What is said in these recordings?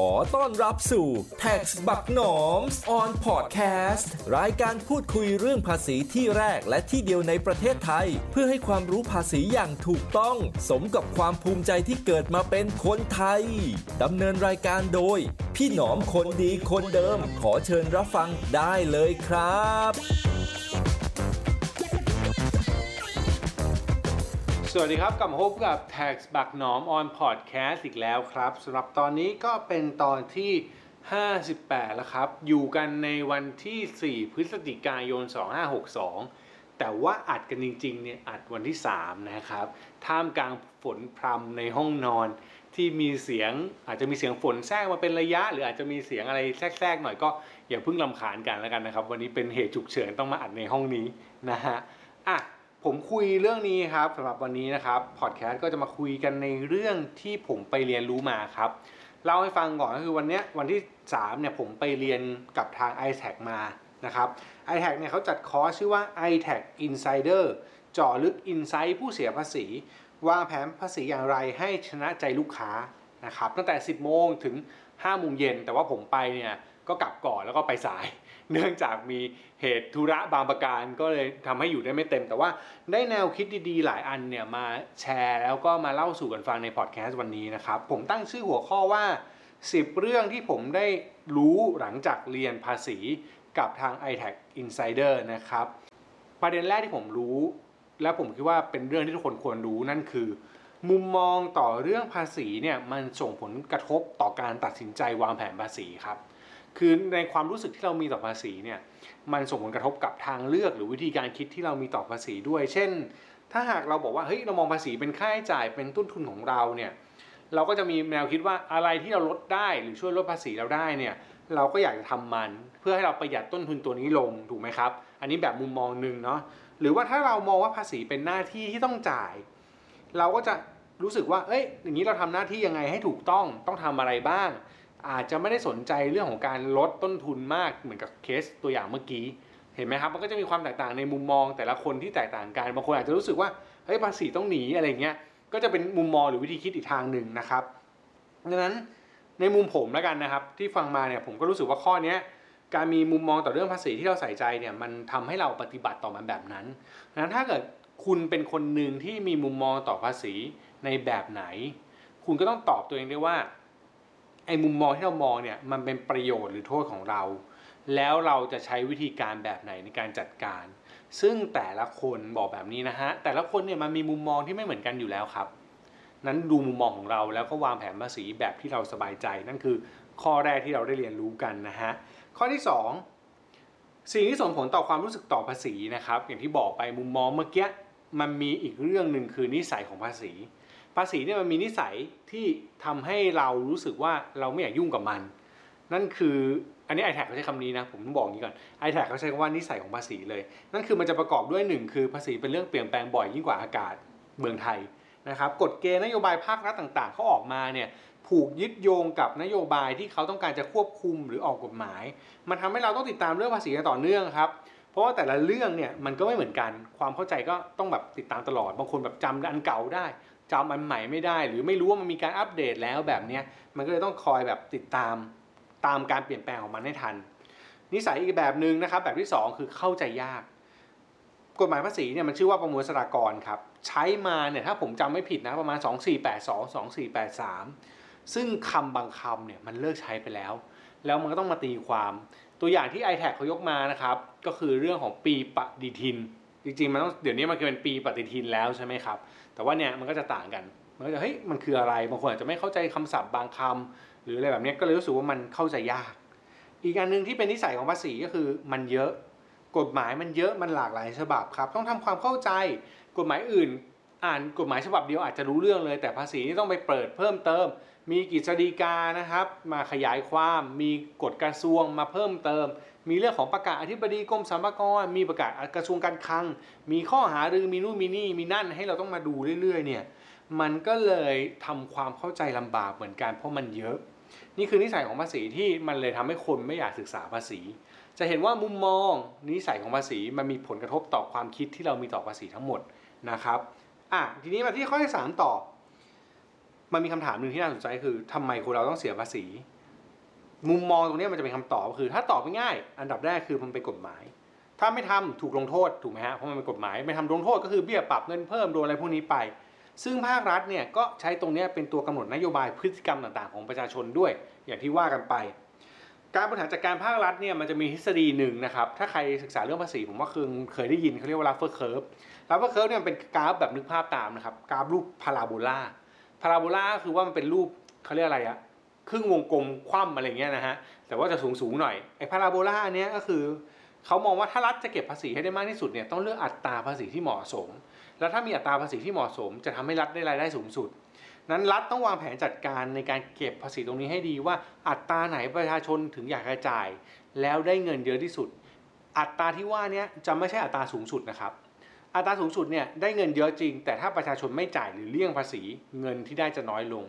ขอต้อนรับสู่ Tax บักหนอม on podcast รายการพูดคุยเรื่องภาษีที่แรกและที่เดียวในประเทศไทย เพื่อให้ความรู้ภาษีอย่างถูกต้อง สมกับความภูมิใจที่เกิดมาเป็นคนไทยดำเนินรายการโดย พี่หนอมคนดีคนเดิม ขอเชิญรับฟังได้เลยครับ สวัสดีครับกลับมาพบกับ Tax บักหนอม on podcast อีกแล้วครับสำหรับตอนนี้ก็เป็นตอนที่ 58 แล้วครับ อยู่กันในวันที่ 4 พฤศจิกายน 2562 แต่ว่าอัดกันจริงๆเนี่ยอัดวันที่ 3 นะครับ ท่ามกลางฝนพรำในห้องนอน ที่มีเสียงอาจจะมีเสียงฝนแทรกมาเป็นระยะ หรืออาจจะมีเสียงอะไรแทรกๆหน่อยก็อย่าเพิ่งลำคาญกันแล้วกันนะครับ วันนี้เป็นเหตุฉุกเฉินต้องมาอัดในห้องนี้นะฮะอะ ผมคุยเรื่องนี้ครับสำหรับวันนี้นะครับพอดแคสต์ก็จะมาคุยกันในเรื่องที่ผมไปเรียนรู้มาครับเล่าให้ฟังก่อนก็คือวันนี้วันที่3เนี่ยผมไปเรียนกับทาง i t a c มานะครับ i t a c เนี่ยเขาจัดคอร์สชื่อว่า i t a c Insider เจาะลึก Insight ผู้เสียภาษีวางแผนภาษีอย่างไรให้ชนะใจลูกค้านะครับตั้งแต่ 10 โมงถึง 5 โมงเย็น แต่ว่าผมไปเนี่ยก็กลับก่อนแล้วก็ไปสาย เนื่องจากมีเหตุธุระบางประการก็เลยทำให้อยู่ได้ไม่เต็ม แต่ว่าได้แนวคิดดีๆ หลายอันเนี่ยมาแชร์แล้วก็มาเล่าสู่กันฟังในพอดแคสต์วันนี้นะครับ ผมตั้งชื่อหัวข้อว่า 10 เรื่องที่ผมได้รู้หลังจากเรียนภาษีกับทาง i t a c Insider นะครับ ประเด็นแรกที่ผมรู้ และผมคิดว่าเป็นเรื่องที่ทุกคนควรรู้นั่นคือ มุมมองต่อเรื่องภาษีเนี่ยมันส่งผลกระทบต่อการตัดสินใจวางแผนภาษีครับ คือในความรู้สึกที่เรามีต่อภาษีเนี่ยมันส่งผลกระทบกับทางเลือกหรือวิธีการคิดที่เรามีต่อภาษีด้วย เช่น ถ้าหากเราบอกว่าเฮ้ยเรามองภาษีเป็นค่าใช้จ่ายเป็นต้นทุนของเราเนี่ยเราก็จะมีแนวคิดว่าอะไรที่เราลดได้หรือช่วยลดภาษีเราได้เนี่ยเราก็อยากจะทำมัน เพื่อให้เราประหยัดต้นทุนตัวนี้ลงถูกไหมครับ อันนี้แบบมุมมองหนึ่งเนาะหรือว่าถ้าเรามองว่าภาษีเป็นหน้าที่ที่ต้องจ่าย เราก็จะรู้สึกว่าเอ้ยอย่างนี้เราทำหน้าที่ยังไงให้ถูกต้องต้องทำอะไรบ้าง อาจจะไม่ได้สนใจเรื่องของการลดต้นทุนมากเหมือนกับเคสตัวอย่างเมื่อกี้เห็นไหมครับมันก็จะมีความแตกต่างในมุมมองแต่ละคนที่แตกต่างกันบางคนอาจจะรู้สึกว่าเฮ้ยภาษีต้องหนีอะไรเงี้ยก็จะเป็นมุมมองหรือวิธีคิดอีกทางหนึ่งนะครับดังนั้นในมุมผมแล้วกันนะครับ ที่ฟังมาเนี่ยผมก็รู้สึกว่าข้อนี้การมีมุมมองต่อเรื่องภาษีที่เราใส่ใจเนี่ยมันทำให้เราปฏิบัติต่อมันแบบนั้นดังนั้นถ้าเกิดคุณเป็นคนหนึ่งที่มีมุมมองต่อภาษีในแบบไหน คุณก็ต้องตอบตัวเองได้ว่า ไอ้มุมมองที่เรามองเนี่ยมันเป็นประโยชน์หรือโทษของเรา แล้วเราจะใช้วิธีการแบบไหนในการจัดการ ซึ่งแต่ละคนบอกแบบนี้นะฮะแต่ละคนเนี่ยมันมีมุมมองที่ไม่เหมือนกันอยู่แล้วครับ นั้นดูมุมมองของเราแล้วก็วางแผนภาษีแบบที่เราสบายใจ นั่นคือข้อแรกที่เราได้เรียนรู้กันนะฮะข้อที่ 2 สิ่งที่ส่งผลต่อความรู้สึกต่อภาษีนะครับ อย่างที่บอกไปมุมมองเมื่อกี้มันมีอีกเรื่องหนึ่งคือนิสัยของภาษี ภาษีเนี่ยมันมีนิสัยที่ทำให้เรารู้สึกว่าเราไม่อยากยุ่งกับมัน นั่นคืออันนี้ i t แทเขาใช้คำนี้นะ ผมต้องบอกอย่างนี้ก่อน i t แทเขาใช้คำว่านิสัยของภาษีเลย นั่นคือมันจะประกอบด้วยหนึ่งคือภาษีเป็นเรื่องเปลี่ยนแปลงบ่อยยิ่งกว่าอากาศเมืองไทยนะครับกฎเกณฑ์นโยบายภาครัฐต่างๆเขาออกมาเนี่ยผูกยึดโยงกับนโยบายที่เขาต้องการจะควบคุมหรือออกกฎหมาย มันทำให้เราต้องติดตามเรื่องภาษีกันต่อเนื่องครับเพราะว่าแต่ละเรื่องเนี่ยมันก็ไม่เหมือนกันความเข้าใจก็ต้องแบบติดตามตลอด บางคนแบบจำอันเก่าได้ จำอันใหม่ไม่ได้ หรือไม่รู้ว่ามันมีการอัปเดตแล้วแบบเนี้ยมันก็เลยต้องคอยแบบติดตามตามการเปลี่ยนแปลงของมันให้ทัน นิสัยอีกแบบหนึ่งนะครับ แบบที่ 2 คือเข้าใจยาก กฎหมายภาษีเนี่ยมันชื่อว่าประมวลสรากรครับ ใช้มาเนี่ยถ้าผมจำไม่ผิดนะประมาณ 2482 2483 ซึ่งคำบางคำเนี่ยมันเลิกใช้ไปแล้ว แล้วมันก็ต้องมาตีความ ตัวอย่างที่ i t แทเขายกมานะครับ ก็คือเรื่องของปีปฏิทิน จริงๆมันต้องเดี๋ยวนี้มันเป็นปีปฏิทินแล้วใช่ไหมครับ แต่ว่าเนี่ยมันก็จะต่างกัน มันก็จะเฮ้ยมันคืออะไรบางคนอาจจะไม่เข้าใจคำศัพท์บางคำหรืออะไรแบบนี้ก็เลยรู้สึกว่ามันเข้าใจยาก อีกอันหนึ่งที่เป็นนิสัยของภาษีก็คือมันเยอะกฎหมายมันเยอะมันหลากหลายฉบับครับ ต้องทำความเข้าใจกฎหมายอื่น อ่านกฎหมายฉบับเดียวอาจจะรู้เรื่องเลยแต่ภาษีนี่ต้องไปเปิดเพิ่มเติม มีกิจดีกานะครับ มาขยายความมีกฎกระทรวงมาเพิ่มเติม มีเรื่องของประกาศอธิบดีกรมสรรพากรมีประกาศกระทรวงการคลัง มีข้อหารือมีนู่นมีนี่มีนั่นให้เราต้องมาดูเรื่อยๆเนี่ยมันก็เลยทำความเข้าใจลำบากเหมือนกันเพราะมันเยอะ นี่คือนิสัยของภาษีที่มันเลยทำให้คนไม่อยากศึกษาภาษี จะเห็นว่ามุมมองนิสัยของภาษีมันมีผลกระทบต่อความคิดที่เรามีต่อภาษีทั้งหมดนะครับอะทีนี้มาที่ข้อที่สามต่อ มันมีคำถามหนึ่งที่น่าสนใจคือทำไมคนเราต้องเสียภาษี มุมมองตรงนี้มันจะเป็นคำตอบคือ ถ้าตอบง่าย อันดับแรกคือมันเป็นกฎหมาย ถ้าไม่ทำถูกลงโทษถูกไหมฮะเพราะมันเป็นกฎหมายไม่ทำลงโทษก็คือเบี้ยปรับเงินเพิ่มโดนอะไรพวกนี้ไป ซึ่งภาครัฐเนี่ยก็ใช้ตรงนี้เป็นตัวกำหนดนโยบายพฤติกรรมต่าง ๆ ของประชาชนด้วย อย่างที่ว่ากันไป การบริหารจัดการภาครัฐเนี่ยมันจะมีทฤษฎีหนึ่งนะครับถ้าใครศึกษาเรื่องภาษีผมว่าคือเคยได้ยินเขาเรียกว่า Laffer curve Laffer curve เคิร์ฟเนี่ยเป็นกราฟแบบนึกภาพตามนะครับกราฟรูปพาราโบลาาราโบลาคือว่ามันเป็นรูปเขาเรียกอะไรอะครึ่งวงกลมคว่ำอะไรเงี้ยนะฮะแต่ว่าจะสูงสูงหน่อยไอ้พาราโบลาอันเนี้ยก็คือเขามองว่าถ้ารัฐจะเก็บภาษีให้ได้มากที่สุดเนี่ยต้องเลือกอัตราภาษีที่เหมาะสม แล้วถ้ามีอัตราภาษีที่เหมาะสม จะทำให้รัฐได้รายได้สูงสุด นั้นรัฐต้องวางแผนจัดการในการเก็บภาษีตรงนี้ให้ดีว่าอัตราไหนประชาชนถึงอยากกระจาย แล้วได้เงินเยอะที่สุด อัตราที่ว่านี้จะไม่ใช่อัตราสูงสุดนะครับ อัตราสูงสุดเนี่ยได้เงินเยอะจริง แต่ถ้าประชาชนไม่จ่ายหรือเลี่ยงภาษีเงินที่ได้จะน้อยลง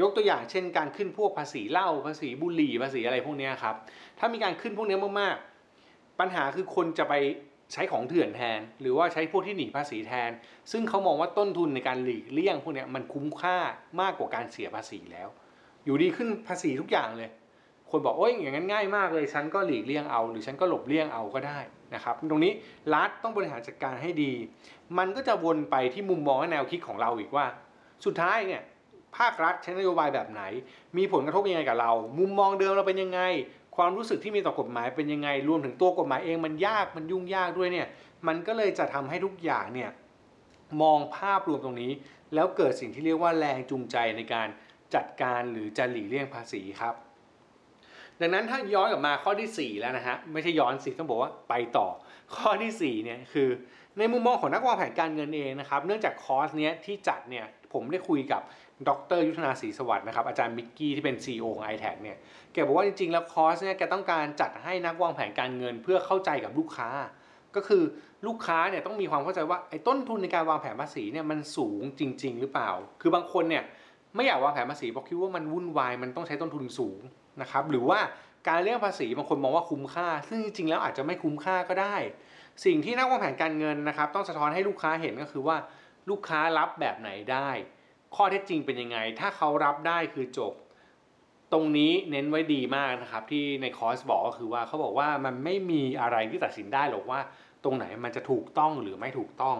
ยกตัวอย่างเช่น การขึ้นพวกภาษีเหล้าภาษีบุหรี่ภาษีอะไรพวกนี้ครับถ้ามีการขึ้นพวกนี้มากๆ ปัญหาคือคนจะไปใช้ของเถื่อนแทน หรือว่าใช้พวกที่หนีภาษีแทน ซึ่งเขามองว่าต้นทุนในการหลีกเลี่ยงพวกนี้มันคุ้มค่ามากกว่าการเสียภาษีแล้ว อยู่ดีขึ้นภาษีทุกอย่างเลย คนบอกโอ้ยอย่างนั้นง่ายมากเลยฉันก็หลีกเลี่ยงเอา หรือฉันก็หลบเลี่ยงเอาก็ได้ นะครับตรงนี้รัฐต้องบริหารจัดการให้ดี มันก็จะวนไปที่มุมมองและแนวคิดของเราอีกว่า สุดท้ายเนี่ยภาครัฐใช้นโยบายแบบไหน มีผลกระทบยังไงกับเรา มุมมองเดิมเราเป็นยังไง ความรู้สึกที่มีต่อกฎหมายเป็นยังไง รวมถึงตัวกฎหมายเองมันยากมันยุ่งยากด้วยเนี่ย มันก็เลยจะทำให้ทุกอย่างเนี่ยมองภาพรวมตรงนี้ แล้วเกิดสิ่งที่เรียกว่าแรงจูงใจในการจัดการหรือจะหลีกเลี่ยงภาษีครับ ดังนั้นถ้าย้อนกลับมาข้อที่ 4 แล้วนะฮะไม่ใช่ย้อนสิต้องบอกว่าไปต่อ ข้อที่4เนี่ยคือในมุมมองของนักวางแผนการเงินเองนะครับเนื่องจากคอร์สเนี้ยที่จัดเนี่ยผมได้คุยกับดรยุทธนาศรีสวัสดิ์นะครับอาจารย์มิกกี้ที่เป็น CEO ของ i t a c เนี่ยแกบอกว่าจริงๆ แล้วคอร์สเนี่ยแกต้องการจัดให้นักวางแผนการเงินเพื่อเข้าใจกับลูกค้า ก็คือลูกค้าเนี่ยต้องมีความเข้าใจว่าไอ้ต้นทุนในการวางแผนภาษีเนี่ยมันสูงจริง ๆ หรือเปล่า คือบางคนเนี่ยไม่อยากวางแผนภาษีเพราะคิดว่ามันวุ่นวายมันต้องใช้ต้นทุนสูง นะครับหรือว่าการเลี่ยงภาษีบางคนมองว่าคุ้มค่า ซึ่งจริงๆแล้วอาจจะไม่คุ้มค่าก็ได้ สิ่งที่นักวางแผนการเงินนะครับ ต้องสะท้อนให้ลูกค้าเห็นก็คือว่าลูกค้ารับแบบไหนได้ ข้อเท็จจริงเป็นยังไง ถ้าเขารับได้คือจบ ตรงนี้เน้นไว้ดีมากนะครับ ที่ในคอร์สบอกก็คือว่าเขาบอกว่ามันไม่มีอะไรที่ตัดสินได้หรอกว่า ตรงไหนมันจะถูกต้องหรือไม่ถูกต้อง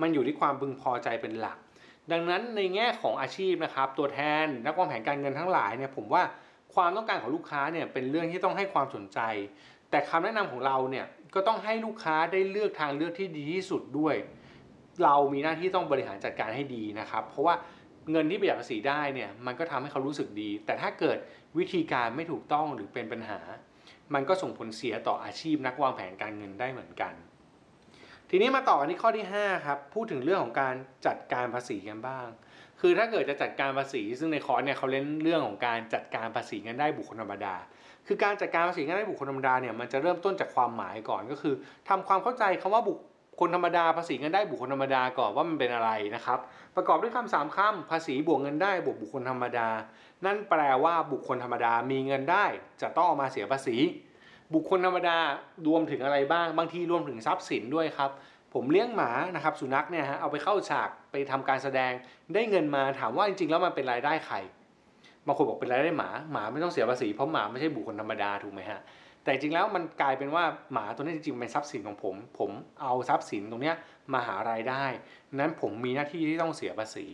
มันอยู่ที่ความพึงพอใจเป็นหลัก ดังนั้นในแง่ของอาชีพนะครับ ตัวแทนนักวางแผนการเงินทั้งหลายเนี่ยผมว่า ความต้องการของลูกค้าเนี่ยเป็นเรื่องที่ต้องให้ความสนใจ แต่คำแนะนำของเราเนี่ยก็ต้องให้ลูกค้าได้เลือกทางเลือกที่ดีที่สุดด้วย เรามีหน้าที่ต้องบริหารจัดการให้ดีนะครับ เพราะว่าเงินที่ประหยัดภาษีได้เนี่ยมันก็ทำให้เขารู้สึกดี แต่ถ้าเกิดวิธีการไม่ถูกต้องหรือเป็นปัญหา มันก็ส่งผลเสียต่ออาชีพนักวางแผนการเงินได้เหมือนกัน ทีนี้มาต่อกันที่ข้อที่5ครับพูดถึงเรื่องของการจัดการภาษีกันบ้าง คือถ้าเกิดจะจัดการภาษี ซึ่งในคอร์สเนี่ยเขาเล่นเรื่องของการจัดการภาษีเงินได้บุคคลธรรมดา คือการจัดการภาษีเงินได้บุคคลธรรมดาเนี่ยมันจะเริ่มต้นจากความหมายก่อนก็คือทำความเข้าใจคำว่าบุคคลธรรมดาภาษีเงินได้บุคคลธรรมดาก่อนว่ามันเป็นอะไรนะครับ ประกอบด้วยคำสามคำภาษีบวกเงินได้บวกบุคคลธรรมดา นั่นแปลว่าบุคคลธรรมดามีเงินได้ จะต้องเอามาเสียภาษี บุคคลธรรมดารวมถึงอะไรบ้าง บางทีรวมถึงทรัพย์สินด้วยครับ ผมเลี้ยงหมานะครับสุนัขเนี่ยฮะเอาไปเข้าฉากไปทำการแสดงได้เงินมาถามว่าจริงๆแล้วมันเป็นรายได้ใครบางคนบอกเป็นรายได้หมาหมาไม่ต้องเสียภาษีเพราะหมาไม่ใช่บุคคลธรรมดาถูกไหมฮะแต่จริงแล้วมันกลายเป็นว่าหมาตัวนี้จริงๆเป็นทรัพย์สินของผม ผมเอาทรัพย์สินตรงเนี้ยมาหารายได้ นั้นผมมีหน้าที่ที่ต้องเสียภาษี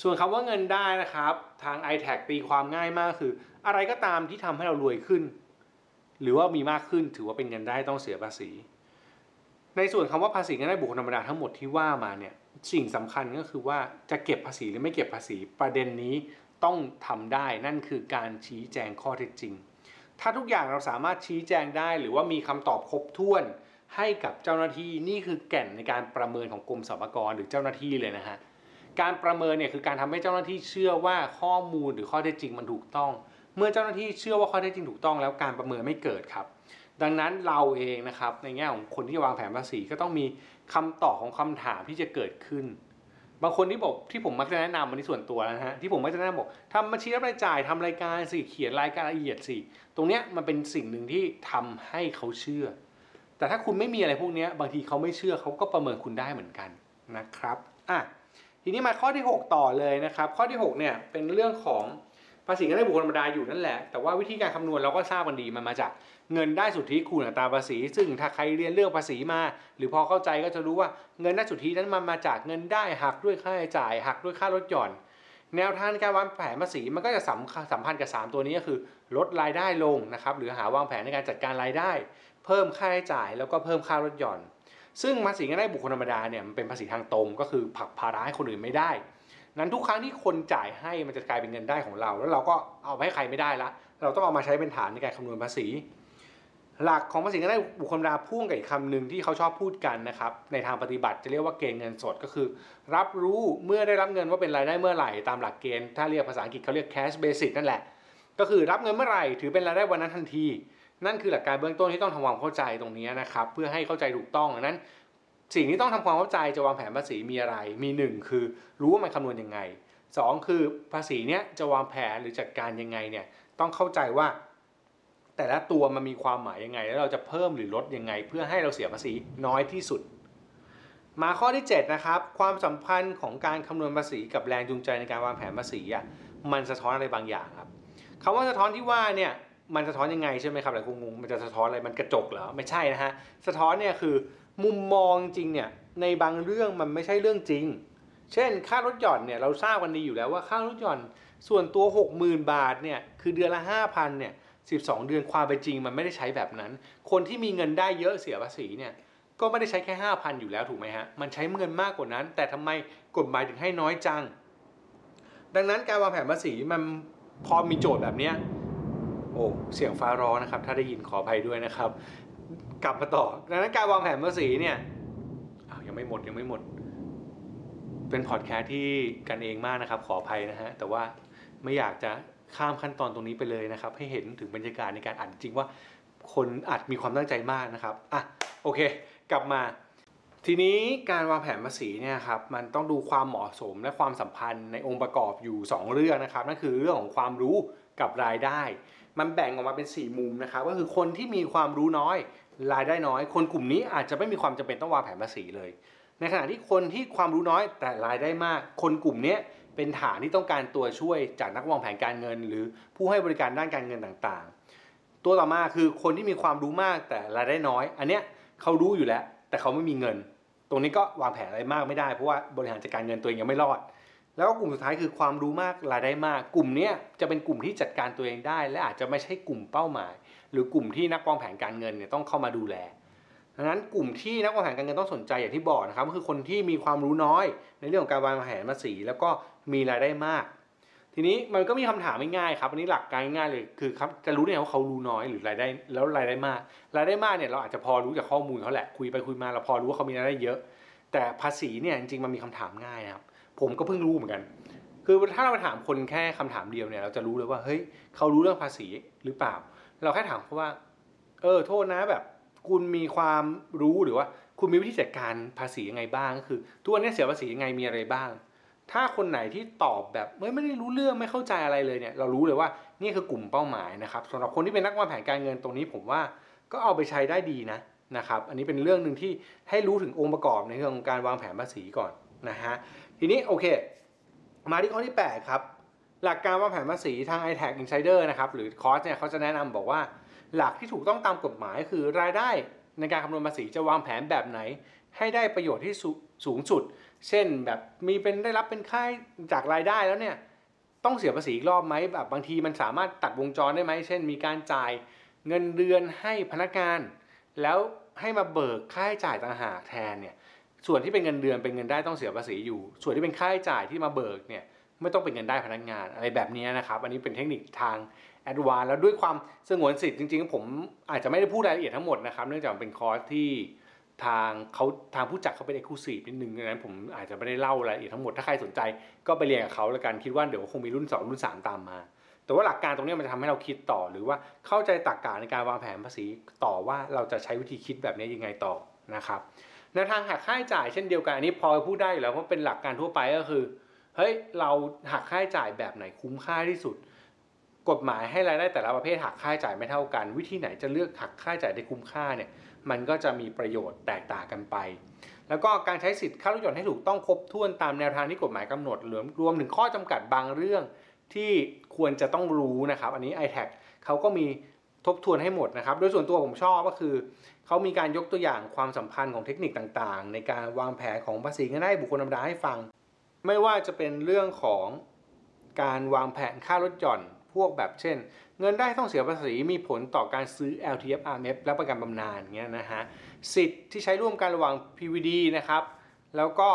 ส่วนคำว่าเงินได้นะครับ ทาง i t a g ตีความง่ายมากคือ อะไรก็ตามที่ทำให้เรารวยขึ้น หรือว่ามีมากขึ้นถือว่าเป็นเงินได้ต้องเสียภาษี ในส่วนคำว่าภาษีเงินได้บุคคลธรรมดาทั้งหมดที่ว่ามาเนี่ยสิ่งสำคัญก็คือว่าจะเก็บภาษีหรือไม่เก็บภาษีประเด็นนี้ต้องทำได้นั่นคือการชี้แจงข้อเท็จจริง ถ้าทุกอย่างเราสามารถชี้แจงได้ หรือว่ามีคำตอบครบถ้วนให้กับเจ้าหน้าที่นี่คือแก่นในการประเมินของกรมสรรพากรหรือเจ้าหน้าที่เลยนะฮะการประเมินเนี่ยคือการทำให้เจ้าหน้าที่เชื่อว่าข้อมูลหรือข้อเท็จจริงมันถูกต้อง เมื่อเจ้าหน้าที่เชื่อว่าข้อเท็จจริงถูกต้องแล้วการประเมินไม่เกิดครับ ดังนั้นเราเองนะครับในแง่ของคนที่วางแผนภาษีก็ต้องมีคำตอบของคำถามที่จะเกิดขึ้น บางคนที่บอกที่ผมมักจะแนะนำมันที่ส่วนตัวนะฮะที่ผมมักจะแนะนำบอกทำบัญชีรับรายจ่ายทำรายการสิเขียนรายการละเอียดสิตรงเนี้ยมันเป็นสิ่งหนึ่งที่ทำให้เขาเชื่อ แต่ถ้าคุณไม่มีอะไรพวกเนี้ยบางทีเขาไม่เชื่อเขาก็ประเมินคุณได้เหมือนกันนะครับอะทีนี้มาข้อที่ 6 ต่อเลยนะครับ ข้อที่ 6 เนี่ยเป็นเรื่องของ ภาษีเงินได้บุคคลธรรมดาอยู่นั่นแหละ แต่ว่าวิธีการคำนวณเราก็ทราบกันดีมันมาจากเงินได้สุทธิคูณอัตราภาษี ซึ่งถ้าใครเรียนเรื่องภาษีมา หรือพอเข้าใจก็จะรู้ว่าเงินได้สุทธินั้นมันมาจากเงินได้หักด้วยค่าใช้จ่ายหักด้วยค่าลดหย่อน แนวทางการวางแผนภาษีมันก็จะสัมสัมพันธ์กับ 3 ตัวนี้ก็คือ ลดรายได้ลงนะครับหรือหาวางแผนในการจัดการรายได้ เพิ่มค่าใช้จ่ายแล้วก็เพิ่มค่าลดหย่อน ซึ่งภาษีเงินได้บุคคลธรรมดาเนี่ยมันเป็นภาษีทางตรงก็คือผลักภาระให้คนอื่นไม่ได้ นั้นทุกครั้งที่คนจ่ายให้มันจะกลายเป็นเงินได้ของเรา แล้วเราก็เอาไปให้ใครไม่ได้ละ เราต้องเอามาใช้เป็นฐานในการคำนวณภาษี หลักของภาษีเงินได้บุคคลธรรมดาพ่วงกับอีกคำหนึ่งที่เขาชอบพูดกันนะครับในทางปฏิบัติจะเรียกว่าเกณฑ์เงินสดก็คือ รับรู้เมื่อได้รับเงินว่าเป็นรายได้เมื่อไหร่ตามหลักเกณฑ์ถ้าเรียกภาษาอังกฤษเขาเรียก cash basis นั่นแหละ ก็คือรับเงินเมื่อไหร่ถือเป็นรายได้วันนั้นทันที นั่นคือหลักการเบื้องต้นที่ต้องทำความเข้าใจตรงนี้นะครับเพื่อให้เข้าใจถูกต้องนั้น สิ่งที่ต้องทำความเข้าใจจะวางแผนภาษีมีอะไร มีหนึ่งคือรู้ว่ามันคำนวณยังไงสองคือภาษีเนี้ยจะวางแผนหรือจัดการยังไงเนี่ยต้องเข้าใจว่า แต่ละตัวมันมีความหมายยังไง แล้วเราจะเพิ่มหรือลดยังไง เพื่อให้เราเสียภาษีน้อยที่สุด มาข้อที่7นะครับความสัมพันธ์ของการคำนวณภาษีกับแรงจูงใจในการวางแผนภาษีอะมันสะท้อนอะไรบางอย่างครับคำว่าสะท้อนที่ว่าเนี่ยมันสะท้อนยังไงใช่ไหมครับหลายคนงงมันจะสะท้อนอะไรมันกระจกเหรอไม่ใช่นะฮะสะท้อนเนี่ยคือ มุมมองจริงเนี่ยในบางเรื่องมันไม่ใช่เรื่องจริง เช่น ค่ารถหย่อนเนี่ยเราทราบกันดีอยู่แล้วว่าค่ารถหย่อนส่วนตัว 60,000 บาทเนี่ยคือเดือนละ 5,000เนี่ย12 เดือนความเป็นจริงมันไม่ได้ใช้แบบนั้น คนที่มีเงินได้เยอะเสียภาษีเนี่ยก็ไม่ได้ใช้แค่ 5,000 อยู่แล้วถูกไหมฮะ มันใช้เงินมากกว่านั้น แต่ทำไมกฎหมายถึงให้น้อยจัง ดังนั้นการวางแผนภาษีมันพอมีโจทย์แบบเนี้ยโอ้เสียงฟ้าร้องนะครับ ถ้าได้ยินขออภัยด้วยนะครับ กลับมาต่อดังนั้นการวางแผนภาษีเนี่ยอ้าวยังไม่หมดยังไม่หมด เป็นพอดแคสที่กันเองมากนะครับ ขออภัยนะฮะ แต่ว่าไม่อยากจะข้ามขั้นตอนตรงนี้ไปเลยนะครับ ให้เห็นถึงบรรยากาศในการอัดจริงว่า คนอัดมีความตั้งใจมากนะครับอะโอเค กลับมา ทีนี้การวางแผนภาษีเนี่ยครับมันต้องดูความเหมาะสมและความสัมพันธ์ในองค์ประกอบอยู่ 2 เรื่องนะครับนั่นคือเรื่องของความรู้กับรายได้ มันแบ่งออกมาเป็น 4 มุมนะครับก็คือคนที่มีความรู้น้อย รายได้น้อย คนกลุ่มนี้อาจจะไม่มีความจำเป็นต้องวางแผนภาษีเลย ในขณะที่คนที่ความรู้น้อยแต่รายได้มาก คนกลุ่มนี้เป็นฐานที่ต้องการตัวช่วยจากนักวางแผนการเงิน หรือผู้ให้บริการด้านการเงินต่างๆ ตัวต่อมาคือคนที่มีความรู้มากแต่รายได้น้อย อันเนี้ยเขารู้อยู่แล้ว แต่เขาไม่มีเงิน ตรงนี้ก็วางแผนอะไรมากไม่ได้เพราะว่าบริหารจัดการเงินตัวเองยังไม่รอด แล้วก็กลุ่มสุดท้ายคือความรู้มากรายได้มาก กลุ่มนี้จะเป็นกลุ่มที่จัดการตัวเองได้ และอาจจะไม่ใช่กลุ่มเป้าหมาย หรือกลุ่มที่นักวางแผนการเงินเนี่ยต้องเข้ามาดูแลดังนั้นกลุ่มที่นักวางแผนการเงินต้องสนใจอย่างที่บอกนะครับก็คือคนที่มีความรู้น้อย ในเรื่องของการวางแผนภาษีแล้วก็มีรายได้มาก ทีนี้มันก็มีคำถามง่ายๆครับอันนี้หลักการง่ายเลยคือครับจะรู้ได้ไงว่าเขารู้น้อยหรือรายได้แล้วรายได้มาก รายได้มากเนี่ยเราอาจจะพอรู้จากข้อมูลเขาแหละคุยไปคุยมาเราพอรู้ว่าเขามีรายได้เยอะ แต่ภาษีเนี่ยจริงๆมันมีคำถามง่ายนะครับผมก็เพิ่งรู้เหมือนกัน คือถ้าเราไปถามคนแค่คำถามเดียวเนี่ยเราจะรู้เลยว่าเฮ้ยเขารู้เรื่องภาษีหรือเปล่า เราแค่ถามเขาว่า เออ โทษนะแบบ คุณมีความรู้หรือว่า คุณมีวิธีจัดการภาษียังไงบ้างก็คือทุกวันนี้เสียภาษียังไงมีอะไรบ้าง ถ้าคนไหนที่ตอบแบบไม่ไม่ได้รู้เรื่องไม่เข้าใจอะไรเลยเนี่ย เรารู้เลยว่านี่คือกลุ่มเป้าหมายนะครับสำหรับคนที่เป็นนักวางแผนการเงินตรงนี้ผมว่าก็เอาไปใช้ได้ดีนะนะครับ อันนี้เป็นเรื่องหนึ่งที่ให้รู้ถึงองค์ประกอบในเรื่องของการวางแผนภาษีก่อนนะฮะทีนี้โอเค มาที่ข้อที่ 8 ครับ หลักการวางแผนภาษีทาง i t a g Insider นะครับหรือคอร์สเนี่ยเขาจะแนะนำบอกว่า หลักที่ถูกต้องตามกฎหมายคือรายได้ในการคำนวณภาษีจะวางแผนแบบไหน ให้ได้ประโยชน์ที่สูสูงสุด เช่นแบบมีเป็นได้รับเป็นค่าจากรายได้แล้วเนี่ยต้องเสียภาษีอีกรอบไหมแบบบางทีมันสามารถตัดวงจรได้ไหมเช่น มีการจ่ายเงินเดือนให้พนักงาน แล้วให้มาเบิกค่าใช้จ่ายต่างหากแทนเนี่ยส่วนที่เป็นเงินเดือนเป็นเงินได้ต้องเสียภาษีอยู่ ส่วนที่เป็นค่าใช้จ่ายที่มาเบิกเนี่ย ไม่ต้องเป็นเงินได้พนักงานอะไรแบบนี้นะครับ อันนี้เป็นเทคนิคทางแอดวานแล้วด้วยความสงวนสิทธิ์จริงๆ ผมอาจจะไม่ได้พูดรายละเอียดทั้งหมดนะครับ เนื่องจากเป็นคอร์สที่ทางเขาทางผู้จัดเขาเป็นเอกลูซีฟนิดนึงดังนั้นผมอาจจะไม่ได้เล่ารายละเอียดทั้งหมด ถ้าใครสนใจก็ไปเรียนกับเขาแล้วกันคิดว่าเดี๋ยวคงมีรุ่น 2 รุ่น 3 ตามมา แต่ว่าหลักการตรงนี้มันจะทำให้เราคิดต่อ หรือว่าเข้าใจตรรกกะในการวางแผนภาษีต่อว่าเราจะใช้วิธีคิดแบบนี้ยังไงต่อนะครับในทางหักค่าใช้จ่ายเช่นเดียวกันอันนี้พอพูดได้อยู่แล้วเพราะเป็นหลักการทั่วไปก็คือ เฮ้ยเราหักค่าใช้จ่ายแบบไหนคุ้มค่าที่สุด กฎหมายให้รายได้แต่ละประเภทหักค่าใช้จ่ายไม่เท่ากัน วิธีไหนจะเลือกหักค่าใช้จ่ายได้คุ้มค่าเนี่ยมันก็จะมีประโยชน์แตกต่างกันไป แล้วก็การใช้สิทธิ์ค่าลดหย่อนให้ถูกต้องครบถ้วนตามแนวทางที่กฎหมายกำหนดรวมรวมถึงข้อจำกัดบางเรื่องที่ควรจะต้องรู้นะครับ อันนี้ i t a g เขาก็มีทบทวนให้หมดนะครับ โดยส่วนตัวผมชอบก็คือ เขามีการยกตัวอย่างความสัมพันธ์ของเทคนิคต่างๆ ในการวางแผนของภาษีเงินได้บุคคลธรรมดาให้ฟัง ไม่ว่าจะเป็นเรื่องของการวางแผนค่ารถหย่อนพวกแบบเช่น เงินได้ต้องเสียภาษีมีผลต่อการซื้อ LTF RMF และประกันบำนาญเงี้ยนะฮะสิทธิ์ที่ใช้ร่วมกันระหว่าง PVD นะครับแล้วก็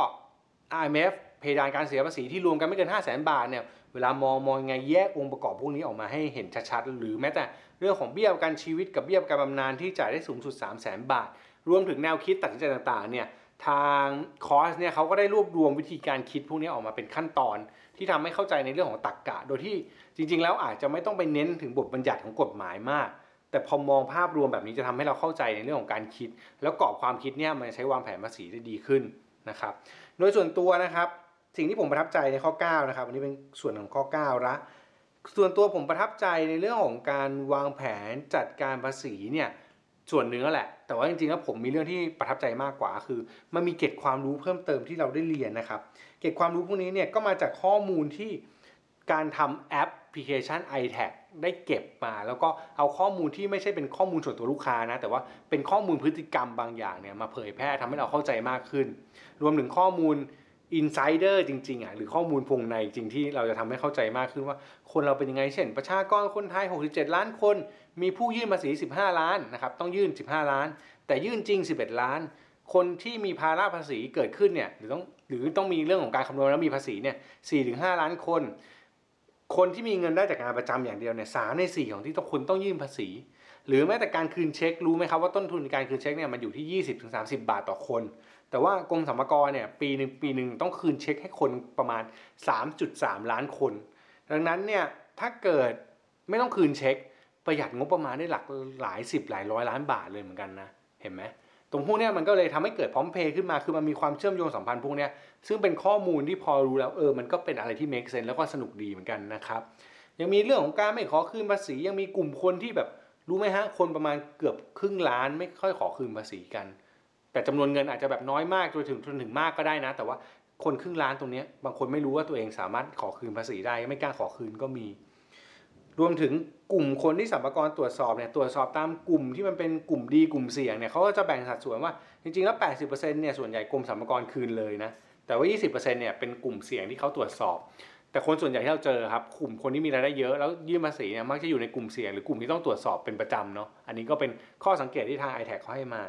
RMF เพดานการเสียภาษีที่รวมกันไม่เกิน 5 0 0 0 0 0บาทเนี่ยเวลามองมองยังไงแยกองค์ประกอบพวกนี้ออกมาให้เห็นชัดๆ หรือแม้แต่เรื่องของเบี้ยประกันชีวิตกับเบี้ยประกันบำนาญที่จ่ายได้สูงสุด 3 0 0 0 0 0บาท รวมถึงแนวคิดตัดสินใจต่างๆเนี่ย ทางคอร์สเนี่ยเขาก็ได้รวบรวมวิธีการคิดพวกนี้ออกมาเป็นขั้นตอน ที่ทำให้เข้าใจในเรื่องของตรรกกะ โดยที่จริง ๆ แล้วอาจจะไม่ต้องไปเน้นถึงบทบัญญัติของกฎหมายมาก แต่พอมองภาพรวมแบบนี้จะทำให้เราเข้าใจในเรื่องของการคิด แล้วกรอบความคิดเนี่ยมันใช้วางแผนภาษีได้ดีขึ้นนะครับโดยส่วนตัวนะครับสิ่งที่ผมประทับใจในข้อ 9 นะครับอันนี้เป็นส่วนของข้อ9ละส่วนตัวผมประทับใจในเรื่องของการวางแผนจัดการภาษีเนี่ย ส่วนหนึ่งแหละ แต่ว่าจริงๆแล้วผมมีเรื่องที่ประทับใจมากกว่า คือมันมีเกร็ดความรู้เพิ่มเติมที่เราได้เรียนนะครับ เกร็ดความรู้พวกนี้เนี่ยก็มาจากข้อมูลที่การทำแอปพลิเคชัน i t a g ได้เก็บมา แล้วก็เอาข้อมูลที่ไม่ใช่เป็นข้อมูลส่วนตัวลูกค้านะ แต่ว่าเป็นข้อมูลพฤติกรรมบางอย่างเนี่ยมาเผยแพร่ทำให้เราเข้าใจมากขึ้น รวมถึงข้อมูล insider จริงๆอะหรือข้อมูลวงในจริงที่เราจะทำให้เข้าใจมากขึ้นว่า คนเราเป็นยังไงเช่น ประชากรคนไทย 67 ล้านคน มีผู้ยื่นภาษี 15 ล้านนะครับต้องยื่น 15 ล้าน แต่ยื่นจริง 11 ล้าน คนที่มีภาระภาษีเกิดขึ้นเนี่ยหรือต้องหรือต้องมีเรื่องของการคำนวณแล้วมีภาษีเนี่ย4-5ล้านคน คนที่มีเงินได้จากงานประจำอย่างเดียวเนี่ยสามในสี่ของที่ต้องคุณต้องยื่นภาษี หรือแม้แต่การคืนเช็ครู้ไหมครับว่าต้นทุนการคืนเช็คเนี่ยมันอยู่ที่20-30บาทต่อคน แต่ว่ากรมสรรพากรเนี่ยปีหนึ่งปีหนึ่งต้องคืนเช็คให้คนประมาณ3.3ล้านคน ดังนั้นเนี่ยถ้าเกิดไม่ต้องคืนเช็ค ประหยัดงบประมาณได้หลักหลายสิบหลายร้อยล้านบาทเลยเหมือนกันนะเห็นไหมตรงพวกนี้มันก็เลยทำให้เกิดพร้อมเพย์ขึ้นมาคือมันมีความเชื่อมโยงสัมพันธ์พวกนี้ซึ่งเป็นข้อมูลที่พอรู้แล้วเออมันก็เป็นอะไรที่ make sense แล้วก็สนุกดีเหมือนกันนะครับยังมีเรื่องของการไม่ขอคืนภาษียังมีกลุ่มคนที่แบบรู้ไหมฮะคนประมาณเกือบครึ่งล้านไม่ค่อยขอคืนภาษีกัน แต่จำนวนเงินอาจจะแบบน้อยมากจนถึงจนถึงมากก็ได้นะ แต่ว่าคนครึ่งล้านตรงนี้บางคนไม่รู้ว่าตัวเองสามารถขอคืนภาษีได้ ไม่กล้าขอคืนก็มี รวมถึงกลุ่มคนที่สัมภาระตรวจสอบเนี่ยตรวจสอบตามกลุ่มที่มันเป็นกลุ่มดีกลุ่มเสี่ยงเนี่ยเขาก็จะแบ่งสัดส่วนว่าจริงๆแล้ว 80%เนี่ยส่วนใหญ่กรมสัมภาระคืนเลยนะแต่ว่า 20%เนี่ยเป็นกลุ่มเสี่ยงที่เขาตรวจสอบ แต่คนส่วนใหญ่ที่เราเจอครับกลุ่มคนที่มีรายได้เยอะแล้วยื่นภาษีเนี่ยมักจะอยู่ในกลุ่มเสี่ยงหรือกลุ่มที่ต้องตรวจสอบเป็นประจำเนาะอันนี้ก็เป็นข้อสังเกตที่ทาง i t a g เขาให้มา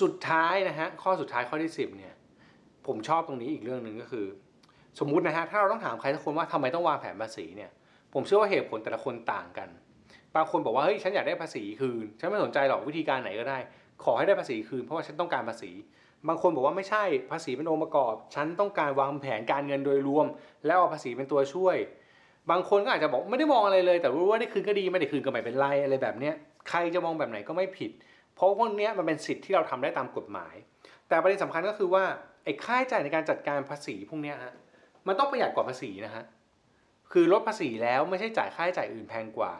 สุดท้ายนะฮะข้อสุดท้ายข้อที่ 10เนี่ยผมชอบตรงนี้อีกเรื่องหนึ่งก็คือ สมมุตินะฮะถ้าเราต้องถามใครสักคนว่าทำไมต้องวางแผนภาษีเนี่ยผมเชื่อว่าเหตุผลแต่ละคนต่างกัน บางคนบอกว่าเฮ้ยฉันอยากได้ภาษีคืนฉันไม่สนใจหรอกวิธีการไหนก็ได้ ขอให้ได้ภาษีคืนเพราะว่าฉันต้องการภาษี บางคนบอกว่าไม่ใช่ภาษีเป็นองค์ประกอบ ฉันต้องการวางแผนการเงินโดยรวม แล้วเอาภาษีเป็นตัวช่วย บางคนก็อาจจะบอกไม่ได้มองอะไรเลย แต่รู้ว่าได้คืนก็ดีไม่ได้คืนก็ไม่เป็นไรอะไรแบบเนี้ยใครจะมองแบบไหนก็ไม่ผิด เพราะพวกเนี้ยมันเป็นสิทธิ์ที่เราทำได้ตามกฎหมาย แต่ประเด็นสำคัญก็คือว่าไอ้ค่าใช้จ่ายในการจัดการภาษีพวกเนี้ยฮะ มันต้องประหยัดกว่าภาษีนะฮะคือลดภาษีแล้วไม่ใช่จ่ายค่าใช้จ่ายอื่นแพงกว่า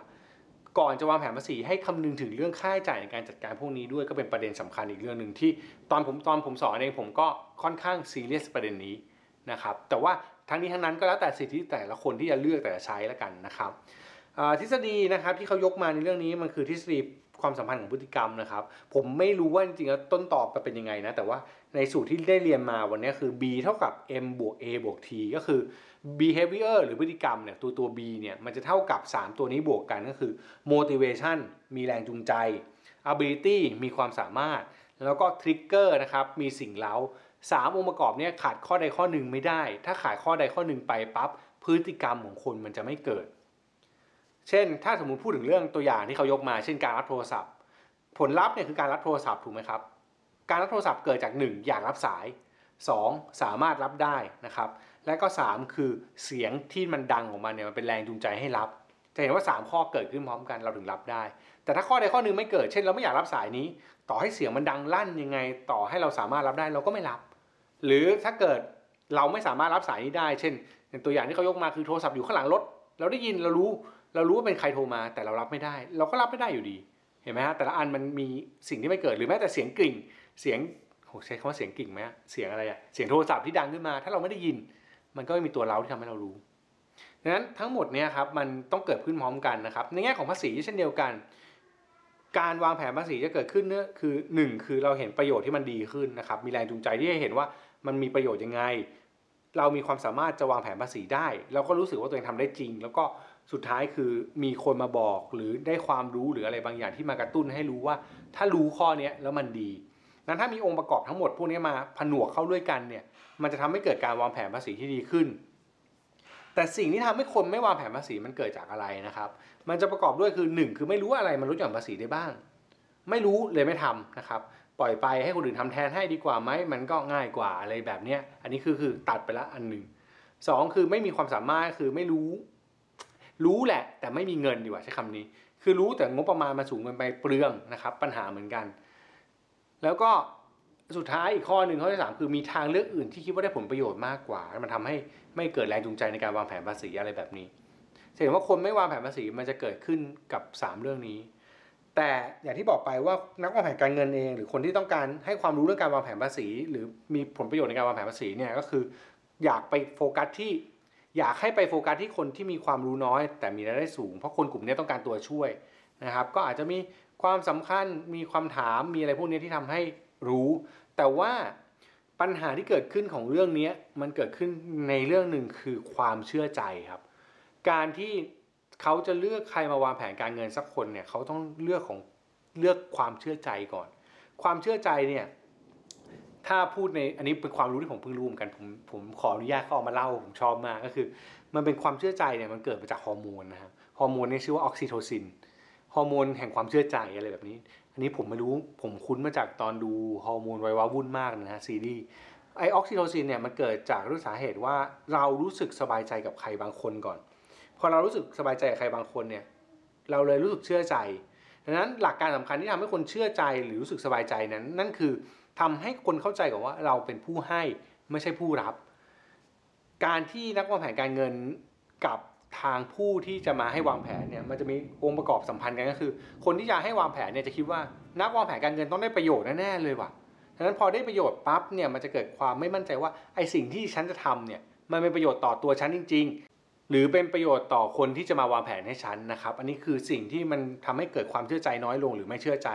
ก่อนจะวางแผนภาษีให้คำนึงถึงเรื่องค่าใช้จ่ายในการจัดการพวกนี้ด้วยก็เป็นประเด็นสำคัญอีกเรื่องหนึ่งที่ ตอนผมตอนผมสอนเองผมก็ค่อนข้างซีเรียสประเด็นนี้นะครับแต่ว่าทั้งนี้ทั้งนั้นก็แล้วแต่สิทธิแต่ละคนที่จะเลือกแต่จะใช้แล้วกันนะครับทฤษฎีนะครับที่เขายกมาในเรื่องนี้มันคือทฤษฎี ความสัมพันธ์ของพฤติกรรมนะครับ ผมไม่รู้ว่าจริงๆแล้วต้นตอบมันเป็นยังไงนะ แต่ว่าในสูตรที่ได้เรียนมาวันนี้คือ b เท่ากับ m บวก a บวก t ก็คือ behavior หรือพฤติกรรมเนี่ยตัวตัว b เนี่ยมันจะเท่ากับ 3 ตัวนี้บวกกันก็คือ motivation มีแรงจูงใจ ability มีความสามารถ แล้วก็ trigger นะครับมีสิ่งเล้าสามองค์ประกอบเนี่ยขาดข้อใดข้อหนึ่งไม่ได้ ถ้าขาดข้อใดข้อหนึ่งไปปั๊บพฤติกรรมของคนมันจะไม่เกิด เช่น ถ้าสมมุติพูดถึงเรื่องตัวอย่างที่เขายกมา เช่นการรับโทรศัพท์ ผลลัพธ์เนี่ยคือการรับโทรศัพท์ถูกไหมครับ การรับโทรศัพท์เกิดจาก 1 อยากรับสาย 2 สามารถรับได้นะครับ และก็ 3 คือเสียงที่มันดังของมันเนี่ยมันเป็นแรงจูงใจให้รับ จะเห็นว่า 3 ข้อเกิดขึ้นพร้อมกันเราถึงรับได้ แต่ถ้าข้อใดข้อหนึ่งไม่เกิด เช่น เราไม่อยากรับสายนี้ ต่อให้เสียงมันดังลั่นยังไง ต่อให้เราสามารถรับได้เราก็ไม่รับ หรือถ้าเกิดเราไม่สามารถรับสายนี้ได้ เช่นตัวอย่างที่เขายกมาคือโทรศัพท์อยู่ข้างหลังรถ เราได้ยินเรารู้ เรารู้ว่าเป็นใครโทรมา แต่เรารับไม่ได้ เราก็รับไม่ได้อยู่ดี เห็นไหมฮะแต่ละอันมันมีสิ่งที่ไม่เกิดหรือแม้แต่เสียงกริ่งเสียงโหใช้คำว่าเสียงกริ่งไหมเสียงอะไรอะเสียงโทรศัพท์ที่ดังขึ้นมา ถ้าเราไม่ได้ยิน มันก็ไม่มีตัวเราที่ทำให้เรารู้ดังนั้นทั้งหมดเนี่ยครับมันต้องเกิดขึ้นพร้อมกันนะครับ ในแง่ของภาษีเช่นเดียวกัน การวางแผนภาษีจะเกิดขึ้นเนี่ยคือหนึ่งคือเราเห็นประโยชน์ที่มันดีขึ้นนะครับ มีแรงจูงใจที่จะเห็นว่ามันมีประโยชน์ยังไง เรามีความสามารถจะวางแผนภาษีได้แล้วก็รู้สึกว่าตัวเองทำได้จริง แล้วก็ สุดท้ายคือมีคนมาบอกหรือได้ความรู้หรืออะไรบางอย่างที่มากระตุ้นให้รู้ว่า ถ้ารู้ข้อนี้แล้วมันดีนั้นถ้ามีองค์ประกอบทั้งหมดพวกนี้มาผนวกเข้าด้วยกันเนี่ยมันจะทำให้เกิดการวางแผนภาษีที่ดีขึ้น แต่สิ่งที่ทำให้คนไม่วางแผนภาษีมันเกิดจากอะไรนะครับ มันจะประกอบด้วยคือ 1 คือไม่รู้อะไรมันลดหย่อนภาษีได้บ้าง ไม่รู้เลยไม่ทำนะครับปล่อยไปให้คนอื่นทำแทนให้ดีกว่าไหมมันก็ง่ายกว่าอะไรแบบเนี้ยอันนี้คือคือตัดไปละอันหนึ่งสองคือไม่มีความสามารถคือไม่รู้ รู้แหละแต่ไม่มีเงินดีกว่าใช้คำนี้ คือรู้แต่งบประมาณมาสูงเกินไปเปลืองนะครับปัญหาเหมือนกัน แล้วก็สุดท้ายอีกข้อหนึ่งข้อที่สามคือมีทางเลือกอื่นที่คิดว่าได้ผลประโยชน์มากกว่า มันทำให้ไม่เกิดแรงจูงใจในการวางแผนภาษีอะไรแบบนี้เห็นว่าคนไม่วางแผนภาษีมันจะเกิดขึ้นกับ 3 เรื่องนี้ แต่อย่างที่บอกไปว่านักวางแผนการเงินเอง หรือคนที่ต้องการให้ความรู้เรื่องการวางแผนภาษี หรือมีผลประโยชน์ในการวางแผนภาษีเนี่ยก็คือ อยากไปโฟกัสที่ อยากให้ไปโฟกัสที่คนที่มีความรู้น้อย แต่มีรายได้สูง เพราะคนกลุ่มนี้ต้องการตัวช่วยนะครับ ก็อาจจะมีความสำคัญมีความถามมีอะไรพวกนี้ที่ทำให้รู้ แต่ว่าปัญหาที่เกิดขึ้นของเรื่องนี้มันเกิดขึ้นในเรื่องหนึ่งคือความเชื่อใจครับ การที่เขาจะเลือกใครมาวางแผนการเงินสักคนเนี่ยเขาต้องเลือกของเลือกความเชื่อใจก่อน ความเชื่อใจเนี่ย ถ้าพูดในอันนี้เป็นความรู้ที่ผมเพิ่งรู้เหมือนกันผมผมขออนุญาตเข้ามาเล่าผมชอบมากก็คือ มันเป็นความเชื่อใจเนี่ยมันเกิดมาจากฮอร์โมนนะครับฮอร์โมนนี่ชื่อว่าออกซิโทซินฮอร์โมนแห่งความเชื่อใจอะไรแบบนี้ อันนี้ผมไม่รู้ผมคุ้นมาจากตอนดูฮอร์โมนไวว้าวุ่นมากนะฮะซีรีส์ไอออกซิโทซินเนี่ยมันเกิดจากด้สาเหตุว่าเรารู้สึกสบายใจกับใครบางคนก่อน พอเรารู้สึกสบายใจกับใครบางคนเนี่ยเราเลยรู้สึกเชื่อใจดังนั้นหลักการสำคัญที่ทำให้คนเชื่อใจหรือรู้สึกสบายใจนั้นนั่นคือ ทำให้คนเข้าใจก่อนว่าเราเป็นผู้ให้ไม่ใช่ผู้รับ การที่นักวางแผนการเงินกับทางผู้ที่จะมาให้วางแผนเนี่ยมันจะมีองค์ประกอบสัมพันธ์กันก็คือ คนที่จะให้วางแผนเนี่ยจะคิดว่านักวางแผนการเงินต้องได้ประโยชน์แน่ๆเลยว่ะดังนั้นพอได้ประโยชน์ปั๊บเนี่ยมันจะเกิดความไม่มั่นใจว่าไอ้สิ่งที่ฉันจะทำเนี่ยมันเป็นประโยชน์ต่อตัวฉันจริง ๆ หรือเป็นประโยชน์ต่อคนที่จะมาวางแผนให้ฉันนะครับ อันนี้คือสิ่งที่มันทำให้เกิดความเชื่อใจน้อยลงหรือไม่เชื่อใจ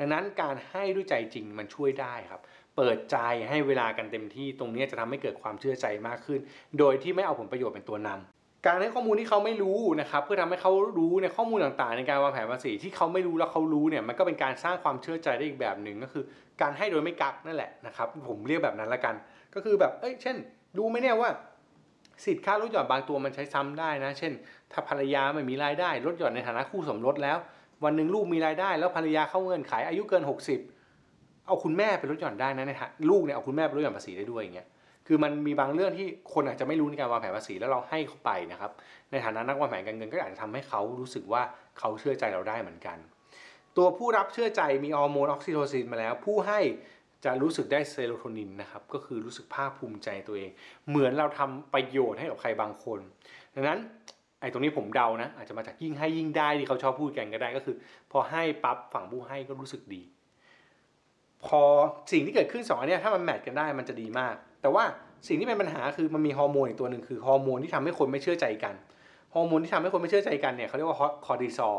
ดังนั้นการให้ด้วยใจจริงมันช่วยได้ครับ เปิดใจให้เวลากันเต็มที่ตรงนี้จะทำให้เกิดความเชื่อใจมากขึ้น โดยที่ไม่เอาผลประโยชน์เป็นตัวนำการให้ข้อมูลที่เขาไม่รู้นะครับเพื่อทำให้เขารู้ในข้อมูลต่างๆ ในการวางแผนภาษีที่เขาไม่รู้แล้วเขารู้เนี่ยมันก็เป็นการสร้างความเชื่อใจได้อีกแบบหนึ่งก็คือ การให้โดยไม่กักนั่นแหละนะครับผมเรียกแบบนั้นละกัน ก็คือแบบเอ้ยเช่น รู้ไหมเนี่ยว่าสิทธิ์ค่าลดหย่อนบางตัวมันใช้ซ้ำได้นะ เช่น ถ้าภรรยาไม่มีรายได้ลดหย่อนในฐานะคู่สมรสแล้ว วันหนึ่งลูกมีรายได้ แล้วภรรยาเข้าเงินขายอายุเกิน 60 เอาคุณแม่ไปลดหย่อนได้นะในฐานะลูกเนี่ยเอาคุณแม่ไปลดหย่อนภาษีได้ด้วยอย่างเงี้ยคือมันมีบางเรื่องที่คนอาจจะไม่รู้ในการวางแผนภาษีแล้วเราให้เขาไปนะครับในฐานะนักวางแผนการเงินก็อาจจะทำให้เขารู้สึกว่าเขาเชื่อใจเราได้เหมือนกัน ตัวผู้รับเชื่อใจมีฮอร์โมนออกซิโทซินมาแล้ว ผู้ให้จะรู้สึกได้เซโรโทนินนะครับก็คือรู้สึกภาคภูมิใจตัวเอง เหมือนเราทำประโยชน์ให้กับใครบางคน ดังนั้น ไอ้ตรงนี้ผมเดานะ อาจจะมาจากยิ่งให้ยิ่งได้ที่เขาชอบพูดกันก็ได้ก็คือ พอให้ปั๊บฝั่งผู้ให้ก็รู้สึกดี พอสิ่งที่เกิดขึ้นสองอันนี้ถ้ามัน match กันได้มันจะดีมาก แต่ว่าสิ่งที่เป็นปัญหาคือมันมีฮอร์โมนอีกตัวหนึ่งคือฮอร์โมนที่ทำให้คนไม่เชื่อใจกันฮอร์โมนที่ทำให้คนไม่เชื่อใจกันเนี่ยเขาเรียกว่าคอร์ติซอล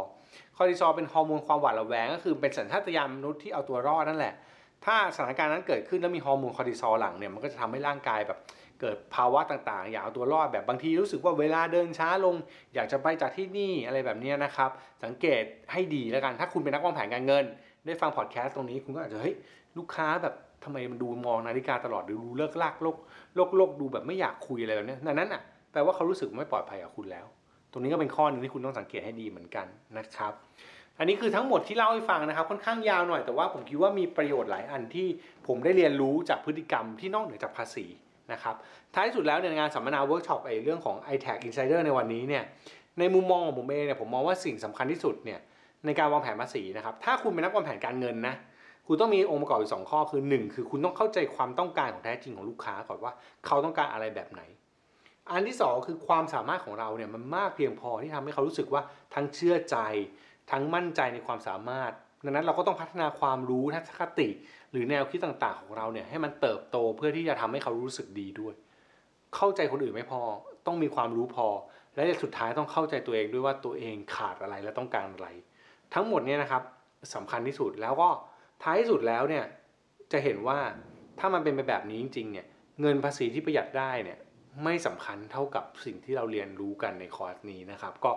คอร์ติซอลเป็นฮอร์โมนความหวาดระแวงก็คือเป็นสัญชาตญาณมนุษย์ที่เอาตัวรอดนั่นแหละ ถ้าสถานการณ์นั้นเกิดขึ้นแล้วมีฮอร์โมนคอร์ติซอลหลั่งเนี่ยมันก็จะทำให้ร่างกายแบบ เกิดภาวะต่างๆ อยากเอาตัวรอดแบบบางทีรู้สึกว่าเวลาเดินช้าลง อยากจะไปจากที่นี่อะไรแบบนี้นะครับ สังเกตให้ดีแล้วกันถ้าคุณเป็นนักวางแผนการเงิน ได้ฟังพอดแคสต์ตรงนี้คุณก็อาจจะเฮ้ยลูกค้าแบบทำไมมันดูมองนาฬิกาตลอดหรือดูเลิกลากโลกโลกโลกดูแบบไม่อยากคุยอะไรแบบนี้นั้นน่ะแปลว่าเขารู้สึกไม่ปลอดภัยกับคุณแล้ว ตรงนี้ก็เป็นข้อหนึ่งที่คุณต้องสังเกตให้ดีเหมือนกันนะครับอันนี้คือทั้งหมดที่เล่าให้ฟังนะครับค่อนข้างยาวหน่อยแต่ว่าผมคิดว่ามีประโยชน์หลายอันที่ผมได้เรียนรู้จากพฤติกรรมที่นอกเหนือจากภาษี นะครับท้ายสุดแล้วในงานสัมมนาเวิร์กช็อปไอ้เรื่องของ i t a g Insider ในวันนี้เนี่ยในมุมมองของผมเองเนี่ยผมมองว่าสิ่งสำคัญที่สุดเนี่ยในการวางแผนภาษีนะครับถ้าคุณเป็นนักวางแผนการเงินนะคุณต้องมีองค์ประกอบอยู่สองข้อคือหนึ่งคือคุณต้องเข้าใจความต้องการของแท้จริงของลูกค้าก่อนว่าเขาต้องการอะไรแบบไหน อันที่สองคือความสามารถของเราเนี่ยมันมากเพียงพอที่ทำให้เขารู้สึกว่าทั้งเชื่อใจ ทั้งมั่นใจในความสามารถดังนั้นเราก็ต้องพัฒนาความรู้ทัศนคติ หรือแนวคิดต่างๆของเราเนี่ยให้มันเติบโตเพื่อที่จะทำให้เขารู้สึกดีด้วย เข้าใจคนอื่นไม่พอต้องมีความรู้พอ และสุดท้ายต้องเข้าใจตัวเองด้วยว่าตัวเองขาดอะไรและต้องการอะไร ทั้งหมดเนี่ยนะครับสำคัญที่สุดแล้วก็ท้ายสุดแล้วเนี่ยจะเห็นว่าถ้ามันเป็นไปแบบนี้จริงๆเนี่ยเงินภาษีที่ประหยัดได้เนี่ยไม่สำคัญเท่ากับสิ่งที่เราเรียนรู้กันในคอร์สนี้นะครับ ก็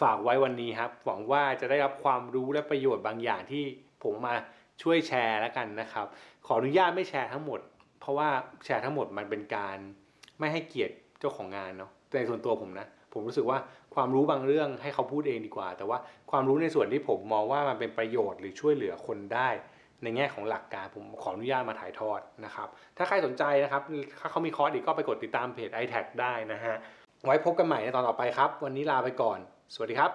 ฝากไว้วันนี้ครับหวังว่าจะได้รับความรู้และประโยชน์บางอย่างที่ผมมา ช่วยแชร์แล้วกันนะครับ ขออนุญาตไม่แชร์ทั้งหมด เพราะว่าแชร์ทั้งหมดมันเป็นการไม่ให้เกียรติเจ้าของงานเนาะแต่ส่วนตัวผมนะ ผมรู้สึกว่าความรู้บางเรื่องให้เขาพูดเองดีกว่า แต่ว่าความรู้ในส่วนที่ผมมองว่ามันเป็นประโยชน์หรือช่วยเหลือคนได้ ในแง่ของหลักการผมขออนุญาตมาถ่ายทอดนะครับ ถ้าใครสนใจนะครับ ถ้าเขามีคอร์สอีกก็ไปกดติดตามเพจ i t a g ได้นะฮะ ไว้พบกันใหม่ในตอนต่อไปครับ วันนี้ลาไปก่อน สวัสดีครับ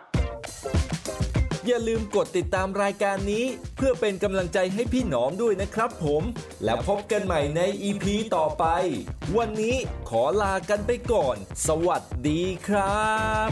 อย่าลืมกดติดตามรายการนี้ เพื่อเป็นกำลังใจให้พี่หนอมด้วยนะครับผม แล้วพบกันใหม่ใน EP ต่อไป วันนี้ขอลากันไปก่อน สวัสดีครับ